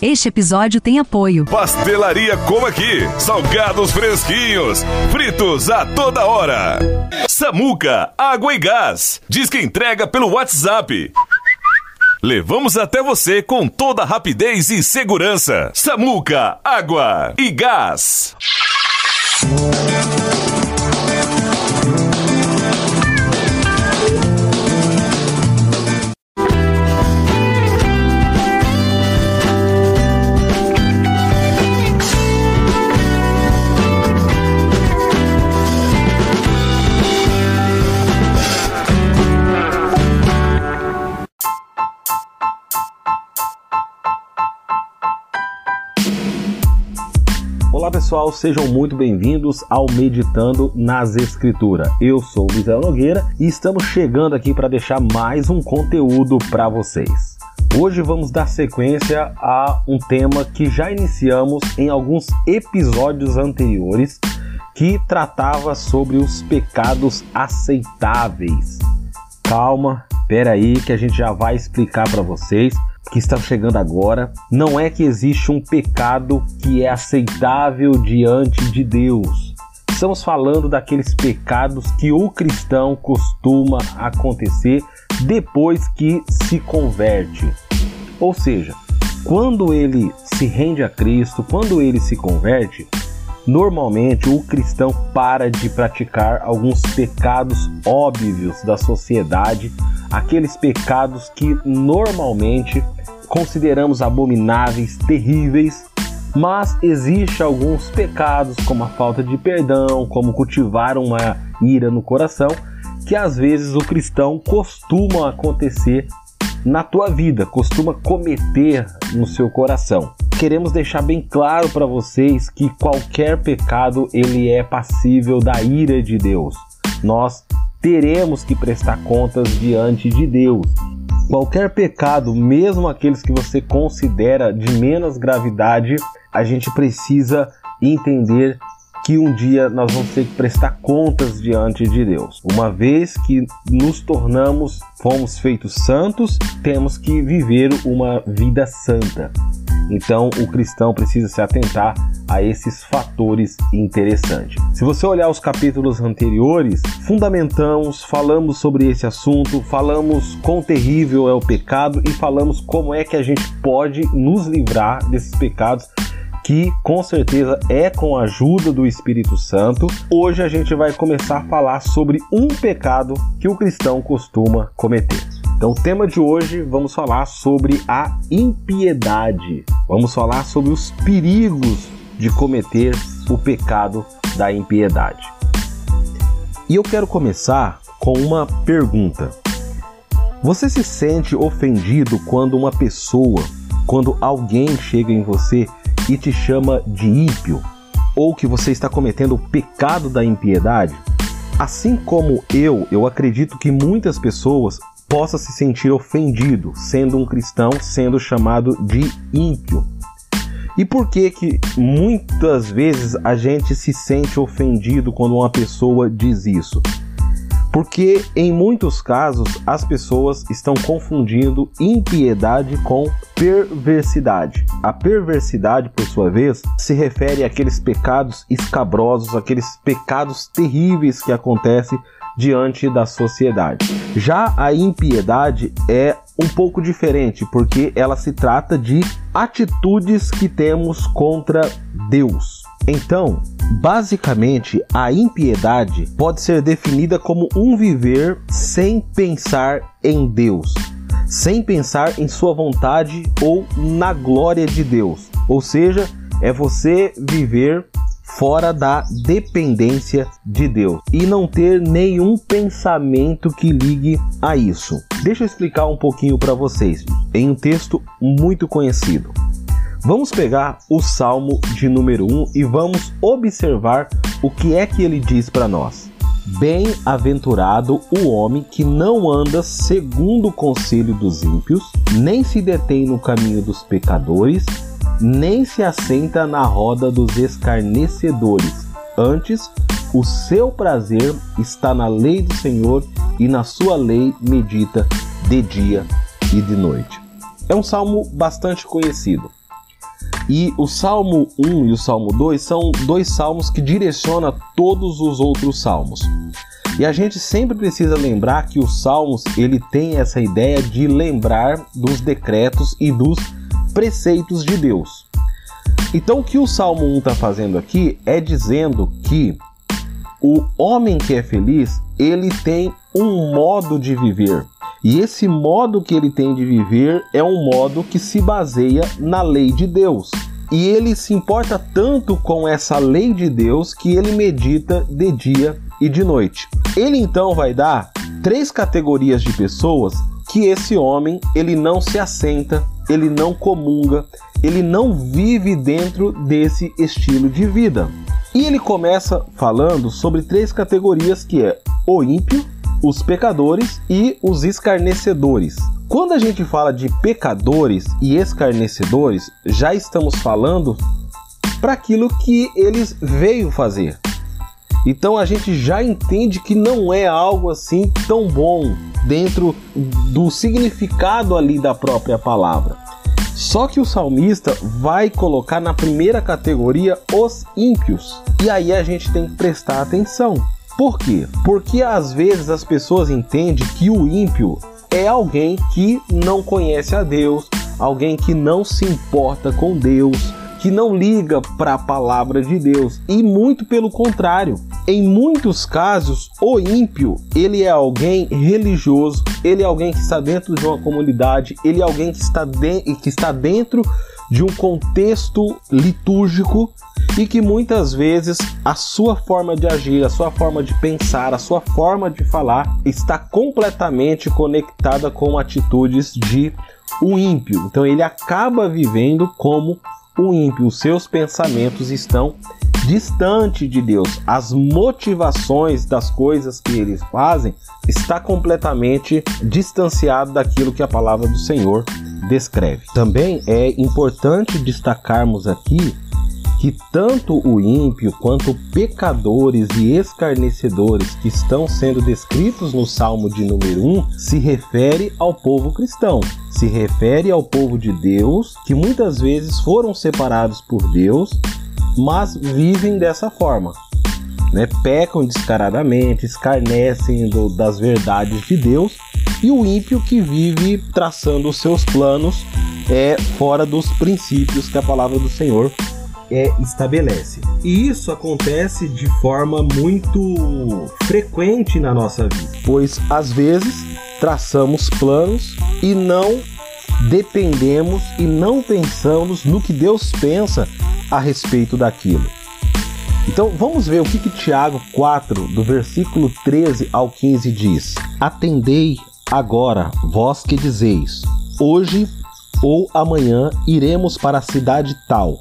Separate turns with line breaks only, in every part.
Este episódio tem apoio.
Pastelaria Como Aqui. Salgados fresquinhos. Fritos a toda hora. Samuca, água e gás. Diz que entrega pelo WhatsApp. Levamos até você com toda rapidez e segurança. Samuca, água e gás.
Pessoal, sejam muito bem-vindos ao Meditando nas Escrituras. Eu sou o Misael Nogueira e estamos chegando aqui para deixar mais um conteúdo para vocês. Hoje vamos dar sequência a um tema que já iniciamos em alguns episódios anteriores, que tratava sobre os pecados aceitáveis. Calma, peraí que a gente já vai explicar para vocês que está chegando agora, não é que existe um pecado que é aceitável diante de Deus. Estamos falando daqueles pecados que o cristão costuma acontecer depois que se converte. Ou seja, quando ele se rende a Cristo, quando ele se converte, normalmente o cristão para de praticar alguns pecados óbvios da sociedade, aqueles pecados que normalmente consideramos abomináveis, terríveis, mas existe alguns pecados como a falta de perdão, como cultivar uma ira no coração, que às vezes o cristão costuma acontecer na tua vida, costuma cometer no seu coração. Queremos deixar bem claro para vocês que qualquer pecado ele é passível da ira de Deus. Nós teremos que prestar contas diante de Deus. Qualquer pecado, mesmo aqueles que você considera de menos gravidade, a gente precisa entender que um dia nós vamos ter que prestar contas diante de Deus. Uma vez que nos tornamos, fomos feitos santos, temos que viver uma vida santa. Então, o cristão precisa se atentar a esses fatores interessantes. Se você olhar os capítulos anteriores, fundamentamos, falamos sobre esse assunto, falamos quão terrível é o pecado e falamos como é que a gente pode nos livrar desses pecados que com certeza é com a ajuda do Espírito Santo. Hoje a gente vai começar a falar sobre um pecado que o cristão costuma cometer. Então, o tema de hoje vamos falar sobre a impiedade. Vamos falar sobre os perigos de cometer o pecado da impiedade. E eu quero começar com uma pergunta. Você se sente ofendido quando uma pessoa, quando alguém chega em você e te chama de ímpio, ou que você está cometendo o pecado da impiedade? Assim como eu, eu acredito que muitas pessoas possa se sentir ofendido sendo um cristão sendo chamado de ímpio. E por que que muitas vezes a gente se sente ofendido quando uma pessoa diz isso? Porque em muitos casos as pessoas estão confundindo impiedade com perversidade. A perversidade, por sua vez, se refere àqueles pecados escabrosos, aqueles pecados terríveis que acontecem diante da sociedade. Já a impiedade é um pouco diferente, porque ela se trata de atitudes que temos contra Deus. Então, basicamente, a impiedade pode ser definida como um viver sem pensar em Deus, sem pensar em sua vontade ou na glória de Deus. Ou seja, é você viver fora da dependência de Deus e não ter nenhum pensamento que ligue a isso. Deixa eu explicar um pouquinho para vocês em um texto muito conhecido. Vamos pegar o Salmo de número 1 e vamos observar o que é que ele diz para nós. Bem-aventurado o homem que não anda segundo o conselho dos ímpios, nem se detém no caminho dos pecadores, nem se assenta na roda dos escarnecedores. Antes, o seu prazer está na lei do Senhor e na sua lei medita de dia e de noite. é um salmo bastante conhecido. E o Salmo 1 e o Salmo 2 são dois salmos que direcionam todos os outros salmos. E a gente sempre precisa lembrar que os salmos ele tem essa ideia de lembrar dos decretos e dos preceitos de Deus. Então o que o Salmo 1 está fazendo aqui é dizendo que o homem que é feliz, ele tem um modo de viver. E esse modo que ele tem de viver é um modo que se baseia na lei de Deus. E ele se importa tanto com essa lei de Deus que ele medita de dia e de noite. Ele então vai dar três categorias de pessoas que esse homem ele não se assenta, ele não comunga, ele não vive dentro desse estilo de vida. E ele começa falando sobre três categorias que é o ímpio, os pecadores e os escarnecedores. Quando a gente fala de pecadores e escarnecedores, já estamos falando para aquilo que eles veio fazer. Então a gente já entende que não é algo assim tão bom dentro do significado ali da própria palavra. Só que o salmista vai colocar na primeira categoria os ímpios. E aí a gente tem que prestar atenção. Por quê? Porque às vezes as pessoas entendem que o ímpio é alguém que não conhece a Deus, alguém que não se importa com Deus, que não liga para a palavra de Deus. E muito pelo contrário. Em muitos casos, o ímpio, ele é alguém religioso, ele é alguém que está dentro de uma comunidade, ele é alguém que está, de, que está dentro de um contexto litúrgico e que muitas vezes a sua forma de agir, a sua forma de pensar, a sua forma de falar está completamente conectada com atitudes de um ímpio. Então ele acaba vivendo como um ímpio. Os seus pensamentos estão distante de Deus. As motivações das coisas que eles fazem está completamente distanciado daquilo que a palavra do Senhor descreve. Também é importante destacarmos aqui que tanto o ímpio quanto pecadores e escarnecedores que estão sendo descritos no Salmo de número 1 se refere ao povo cristão, se refere ao povo de Deus que muitas vezes foram separados por Deus, mas vivem dessa forma. Né? Pecam descaradamente, escarnecem do, das verdades de Deus e o ímpio que vive traçando os seus planos é fora dos princípios que a palavra do Senhor é, estabelece. E isso acontece de forma muito frequente na nossa vida, pois às vezes traçamos planos e não dependemos e não pensamos no que Deus pensa a respeito daquilo. Então vamos ver o que, que Tiago 4, do versículo 13 ao 15 diz: Atendei agora, vós que dizeis: Hoje ou amanhã iremos para a cidade tal,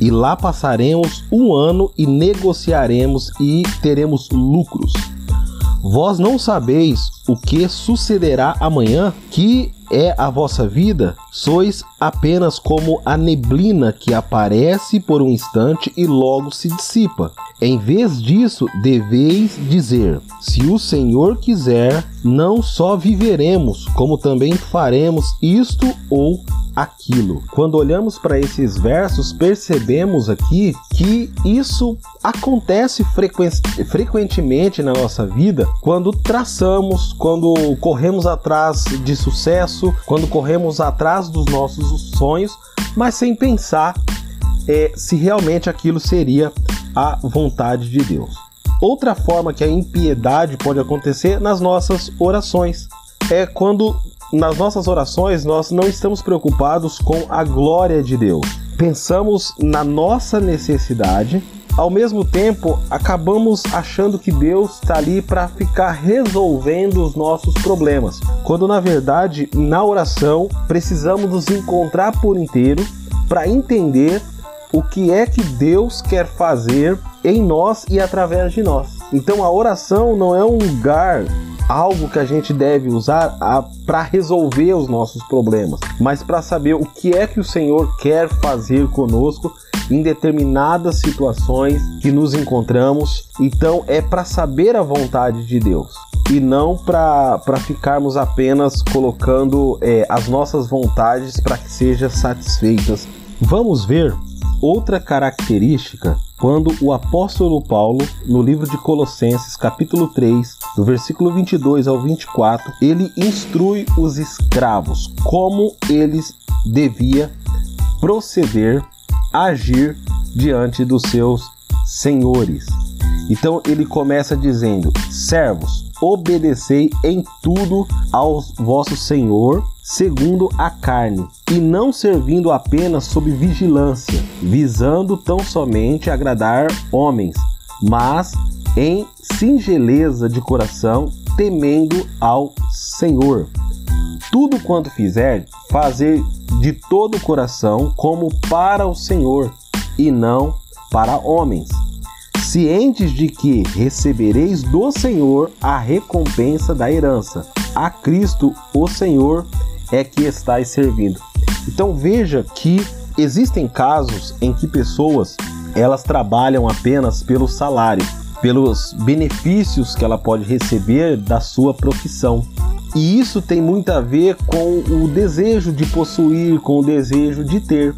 e lá passaremos um ano e negociaremos e teremos lucros. Vós não sabeis o que sucederá amanhã, que é a vossa vida? Sois apenas como a neblina que aparece por um instante e logo se dissipa. Em vez disso, deveis dizer: Se o Senhor quiser, não só viveremos, como também faremos isto ou aquilo. Quando olhamos para esses versos, percebemos aqui que isso acontece frequentemente na nossa vida quando traçamos, quando corremos atrás de sucesso, quando corremos atrás dos nossos sonhos, mas sem pensar é, se realmente aquilo seria a vontade de Deus. Outra forma que a impiedade pode acontecer nas nossas orações é quando nas nossas orações nós não estamos preocupados com a glória de Deus. Pensamos na nossa necessidade, ao mesmo tempo acabamos achando que Deus está ali para ficar resolvendo os nossos problemas, quando na verdade na oração precisamos nos encontrar por inteiro para entender o que é que Deus quer fazer em nós e através de nós. Então a oração não é um lugar algo que a gente deve usar para resolver os nossos problemas, mas para saber o que é que o Senhor quer fazer conosco em determinadas situações que nos encontramos. Então é para saber a vontade de Deus. e não para ficarmos apenas colocando é, as nossas vontades para que sejam satisfeitas. Vamos ver outra característica quando o apóstolo Paulo, no livro de Colossenses, capítulo 3, do versículo 22 ao 24, ele instrui os escravos como eles devia proceder, agir diante dos seus senhores. Então ele começa dizendo: Servos, obedecei em tudo ao vosso Senhor, segundo a carne, e não servindo apenas sob vigilância, visando tão somente agradar homens, mas em singeleza de coração, temendo ao Senhor. Tudo quanto fizer, fazer de todo o coração como para o Senhor, e não para homens cientes de que recebereis do Senhor a recompensa da herança. A Cristo, o Senhor, é que estáis servindo. Então veja que existem casos em que pessoas elas trabalham apenas pelo salário, pelos benefícios que ela pode receber da sua profissão. E isso tem muito a ver com o desejo de possuir, com o desejo de ter.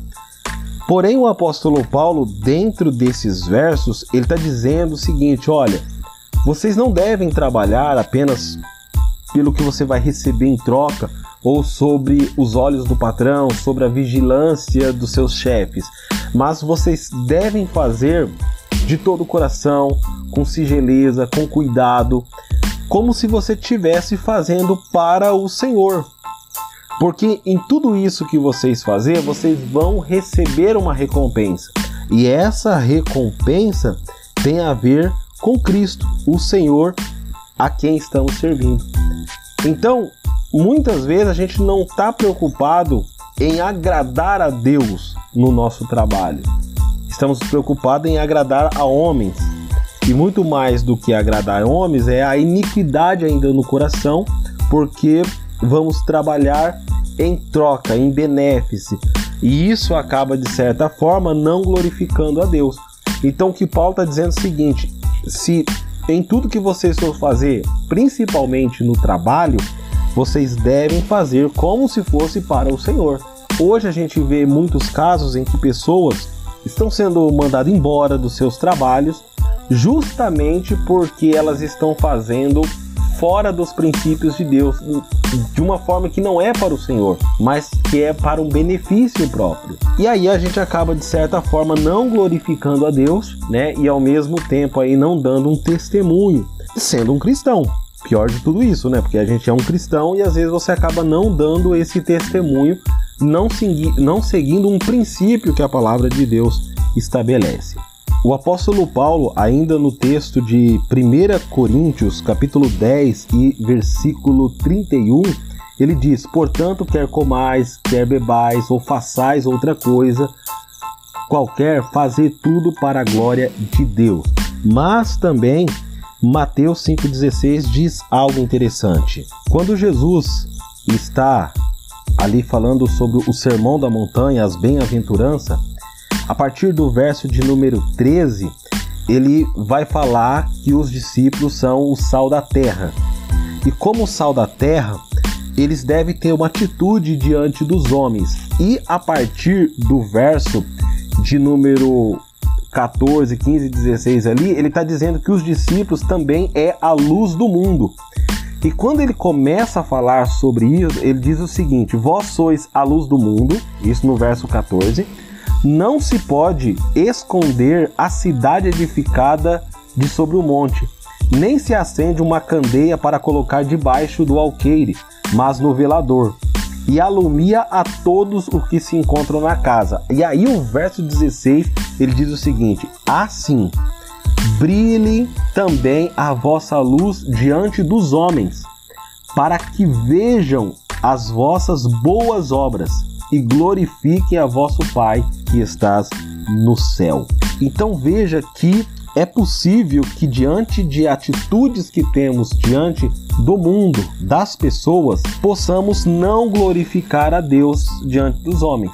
Porém, o apóstolo Paulo, dentro desses versos, ele está dizendo o seguinte: olha, vocês não devem trabalhar apenas pelo que você vai receber em troca ou sobre os olhos do patrão, sobre a vigilância dos seus chefes, mas vocês devem fazer de todo o coração, com singeleza, com cuidado, como se você estivesse fazendo para o Senhor. Porque em tudo isso que vocês fazem, vocês vão receber uma recompensa. E essa recompensa tem a ver com Cristo, o Senhor a quem estamos servindo. Então, muitas vezes a gente não está preocupado em agradar a Deus no nosso trabalho. Estamos preocupados em agradar a homens. E muito mais do que agradar homens é a iniquidade ainda no coração, porque vamos trabalhar em troca, em benefício. E isso acaba, de certa forma, não glorificando a Deus. Então, o que Paulo está dizendo é o seguinte: se em tudo que vocês for fazer, principalmente no trabalho, vocês devem fazer como se fosse para o Senhor. Hoje a gente vê muitos casos em que pessoas estão sendo mandadas embora dos seus trabalhos justamente porque elas estão fazendo fora dos princípios de Deus, de uma forma que não é para o Senhor, mas que é para um benefício próprio. E aí a gente acaba de certa forma não glorificando a Deus, né? E ao mesmo tempo aí não dando um testemunho, sendo um cristão. Pior de tudo isso, né? Porque a gente é um cristão e às vezes você acaba não dando esse testemunho, não, segui não seguindo um princípio que a palavra de Deus estabelece. O apóstolo Paulo, ainda no texto de 1 Coríntios, capítulo 10 e versículo 31, ele diz: Portanto, quer comais, quer bebais ou façais outra coisa, qualquer, fazer tudo para a glória de Deus. Mas também Mateus 5,16 diz algo interessante. Quando Jesus está ali falando sobre o sermão da montanha, as bem-aventuranças, a partir do verso de número 13, ele vai falar que os discípulos são o sal da terra. E como sal da terra, eles devem ter uma atitude diante dos homens. E a partir do verso de número 14, 15 e 16 ali, ele está dizendo que os discípulos também é a luz do mundo. E quando ele começa a falar sobre isso, ele diz o seguinte: Vós sois a luz do mundo, isso no verso 14 não se pode esconder a cidade edificada de sobre o monte, nem se acende uma candeia para colocar debaixo do alqueire, mas no velador, e alumia a todos os que se encontram na casa. E aí o verso 16, ele diz o seguinte: Assim, brilhe também a vossa luz diante dos homens, para que vejam as vossas boas obras e glorifiquem a vosso Pai que estás no céu. Então veja que é possível que diante de atitudes que temos diante do mundo, das pessoas, possamos não glorificar a Deus diante dos homens.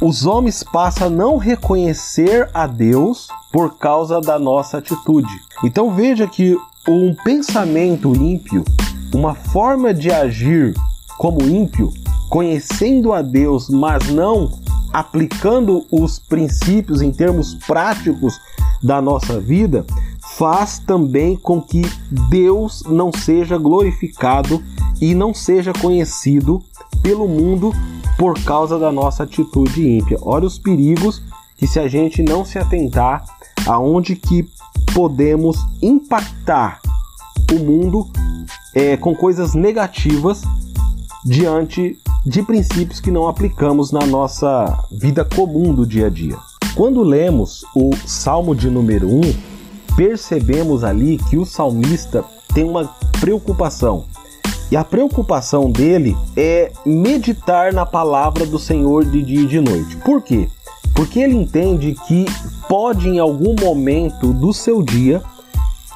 Os homens passam a não reconhecer a Deus por causa da nossa atitude. Então veja que um pensamento ímpio, uma forma de agir como ímpio, conhecendo a Deus, mas não aplicando os princípios em termos práticos da nossa vida, faz também com que Deus não seja glorificado e não seja conhecido pelo mundo por causa da nossa atitude ímpia. Olha os perigos que se a gente não se atentar aonde que podemos impactar o mundo é, com coisas negativas diante de princípios que não aplicamos na nossa vida comum do dia a dia. Quando lemos o Salmo de número 1, percebemos ali que o salmista tem uma preocupação. E a preocupação dele é meditar na palavra do Senhor de dia e de noite. Por quê? Porque ele entende que pode em algum momento do seu dia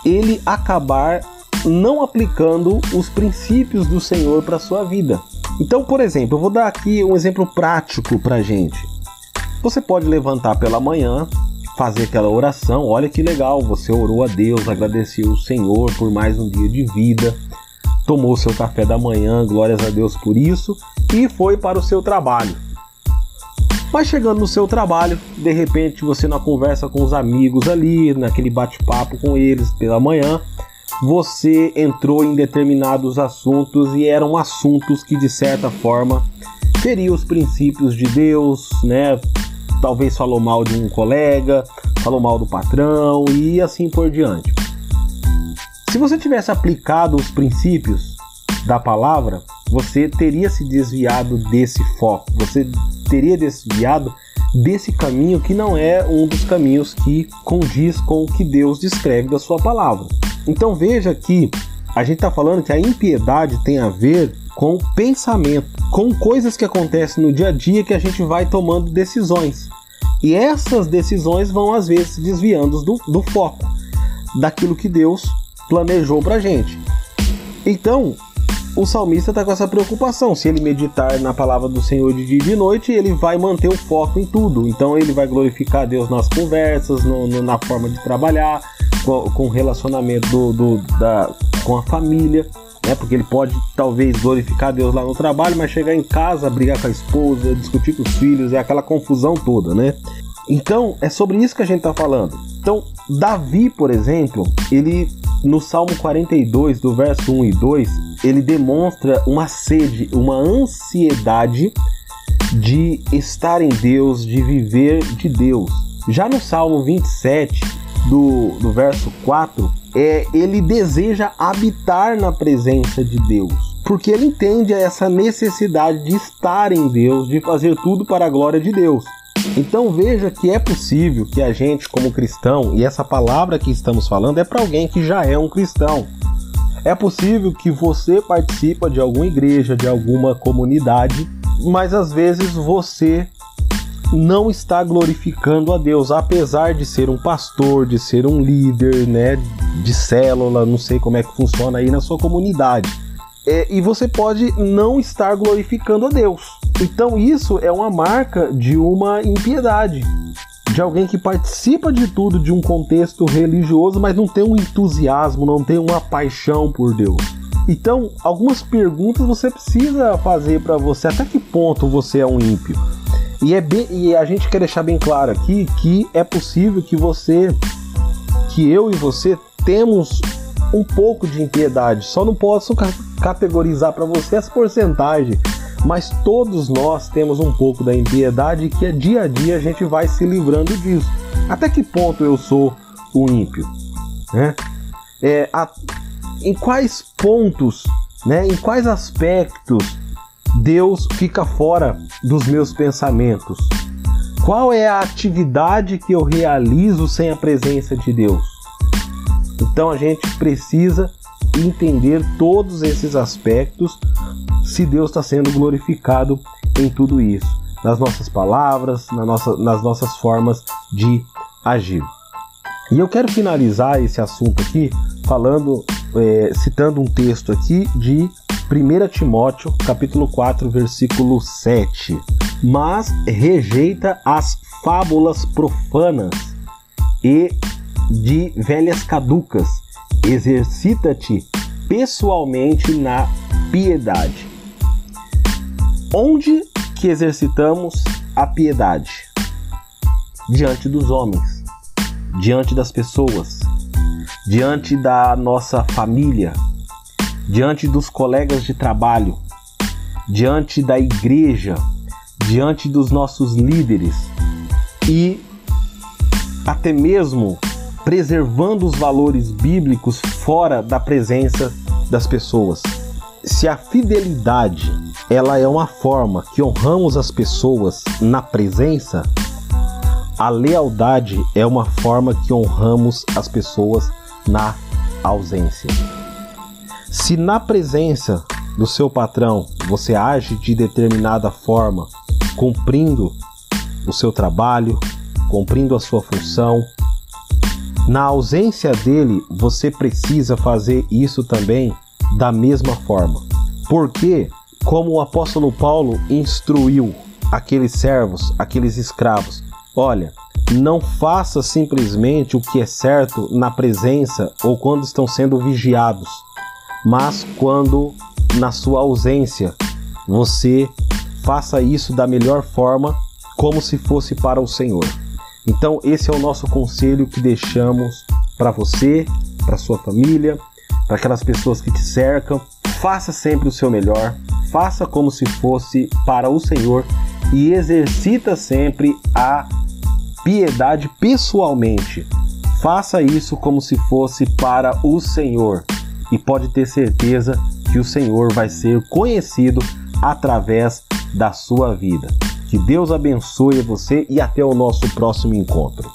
ele acabar não aplicando os princípios do Senhor para sua vida. Então, por exemplo, eu vou dar aqui um exemplo prático para gente. Você pode levantar pela manhã, fazer aquela oração. Olha que legal, você orou a Deus, agradeceu o Senhor por mais um dia de vida, tomou seu café da manhã, glórias a Deus por isso, e foi para o seu trabalho. Mas chegando no seu trabalho, de repente você na conversa com os amigos ali, naquele bate-papo com eles pela manhã, você entrou em determinados assuntos e eram assuntos que de certa forma feriam os princípios de Deus, né? Talvez falou mal de um colega, falou mal do patrão e assim por diante. Se você tivesse aplicado os princípios da palavra, você teria se desviado desse foco, você teria desviado desse caminho que não é um dos caminhos que condiz com o que Deus descreve da sua palavra. Então veja que a gente está falando que a impiedade tem a ver com pensamento, com coisas que acontecem no dia a dia que a gente vai tomando decisões. E essas decisões vão às vezes desviando do, do foco daquilo que Deus planejou para gente. Então, o salmista está com essa preocupação. Se ele meditar na palavra do Senhor de dia e de noite, ele vai manter o foco em tudo. Então, ele vai glorificar Deus nas conversas, no, no, na forma de trabalhar, com, o relacionamento do, do, da, com a família, né? Porque ele pode talvez glorificar Deus lá no trabalho, mas chegar em casa, brigar com a esposa, discutir com os filhos, é aquela confusão toda, né? Então, é sobre isso que a gente está falando. Então, Davi, por exemplo, ele no Salmo 42, do verso 1 e 2, ele demonstra uma sede, uma ansiedade de estar em Deus, de viver de Deus. Já no Salmo 27, do, do verso 4, é, ele deseja habitar na presença de Deus. Porque ele entende essa necessidade de estar em Deus, de fazer tudo para a glória de Deus. Então veja que é possível que a gente, como cristão, e essa palavra que estamos falando é para alguém que já é um cristão. É possível que você participa de alguma igreja, de alguma comunidade, mas às vezes você não está glorificando a Deus, apesar de ser um pastor, de ser um líder, né, de célula, não sei como é que funciona aí na sua comunidade. É, e você pode não estar glorificando a Deus. Então isso é uma marca de uma impiedade, de alguém que participa de tudo de um contexto religioso, mas não tem um entusiasmo, não tem uma paixão por Deus. Então, algumas perguntas você precisa fazer para você. Até que ponto você é um ímpio? E, é bem, e a gente quer deixar bem claro aqui que é possível que você, que eu e você temos um pouco de impiedade. Só não posso categorizar para você as porcentagens, mas todos nós temos um pouco da impiedade que é dia a dia a gente vai se livrando disso. Até que ponto eu sou o ímpio? Né? É, a, em quais pontos, né, em quais aspectos Deus fica fora dos meus pensamentos? Qual é a atividade que eu realizo sem a presença de Deus? Então a gente precisa entender todos esses aspectos se Deus está sendo glorificado em tudo isso, nas nossas palavras, na nossa, nas nossas formas de agir. E eu quero finalizar esse assunto aqui falando, é, citando um texto aqui de 1 Timóteo, capítulo 4, versículo 7. Mas rejeita as fábulas profanas e de velhas caducas, Exercita-te pessoalmente na piedade. Onde que exercitamos a piedade? Diante dos homens, diante das pessoas, diante da nossa família, diante dos colegas de trabalho, diante da igreja, diante dos nossos líderes e até mesmo preservando os valores bíblicos fora da presença das pessoas. Se a fidelidade ela é uma forma que honramos as pessoas na presença, a lealdade é uma forma que honramos as pessoas na ausência. Se na presença do seu patrão você age de determinada forma, cumprindo o seu trabalho, cumprindo a sua função, na ausência dele, você precisa fazer isso também da mesma forma. Porque, como o apóstolo Paulo instruiu aqueles servos, aqueles escravos, olha, não faça simplesmente o que é certo na presença ou quando estão sendo vigiados, mas quando na sua ausência você faça isso da melhor forma, como se fosse para o Senhor. Então, esse é o nosso conselho que deixamos para você, para sua família, para aquelas pessoas que te cercam. Faça sempre o seu melhor, faça como se fosse para o Senhor e exercita sempre a piedade pessoalmente. Faça isso como se fosse para o Senhor e pode ter certeza que o Senhor vai ser conhecido através da sua vida. Que Deus abençoe você e até o nosso próximo encontro.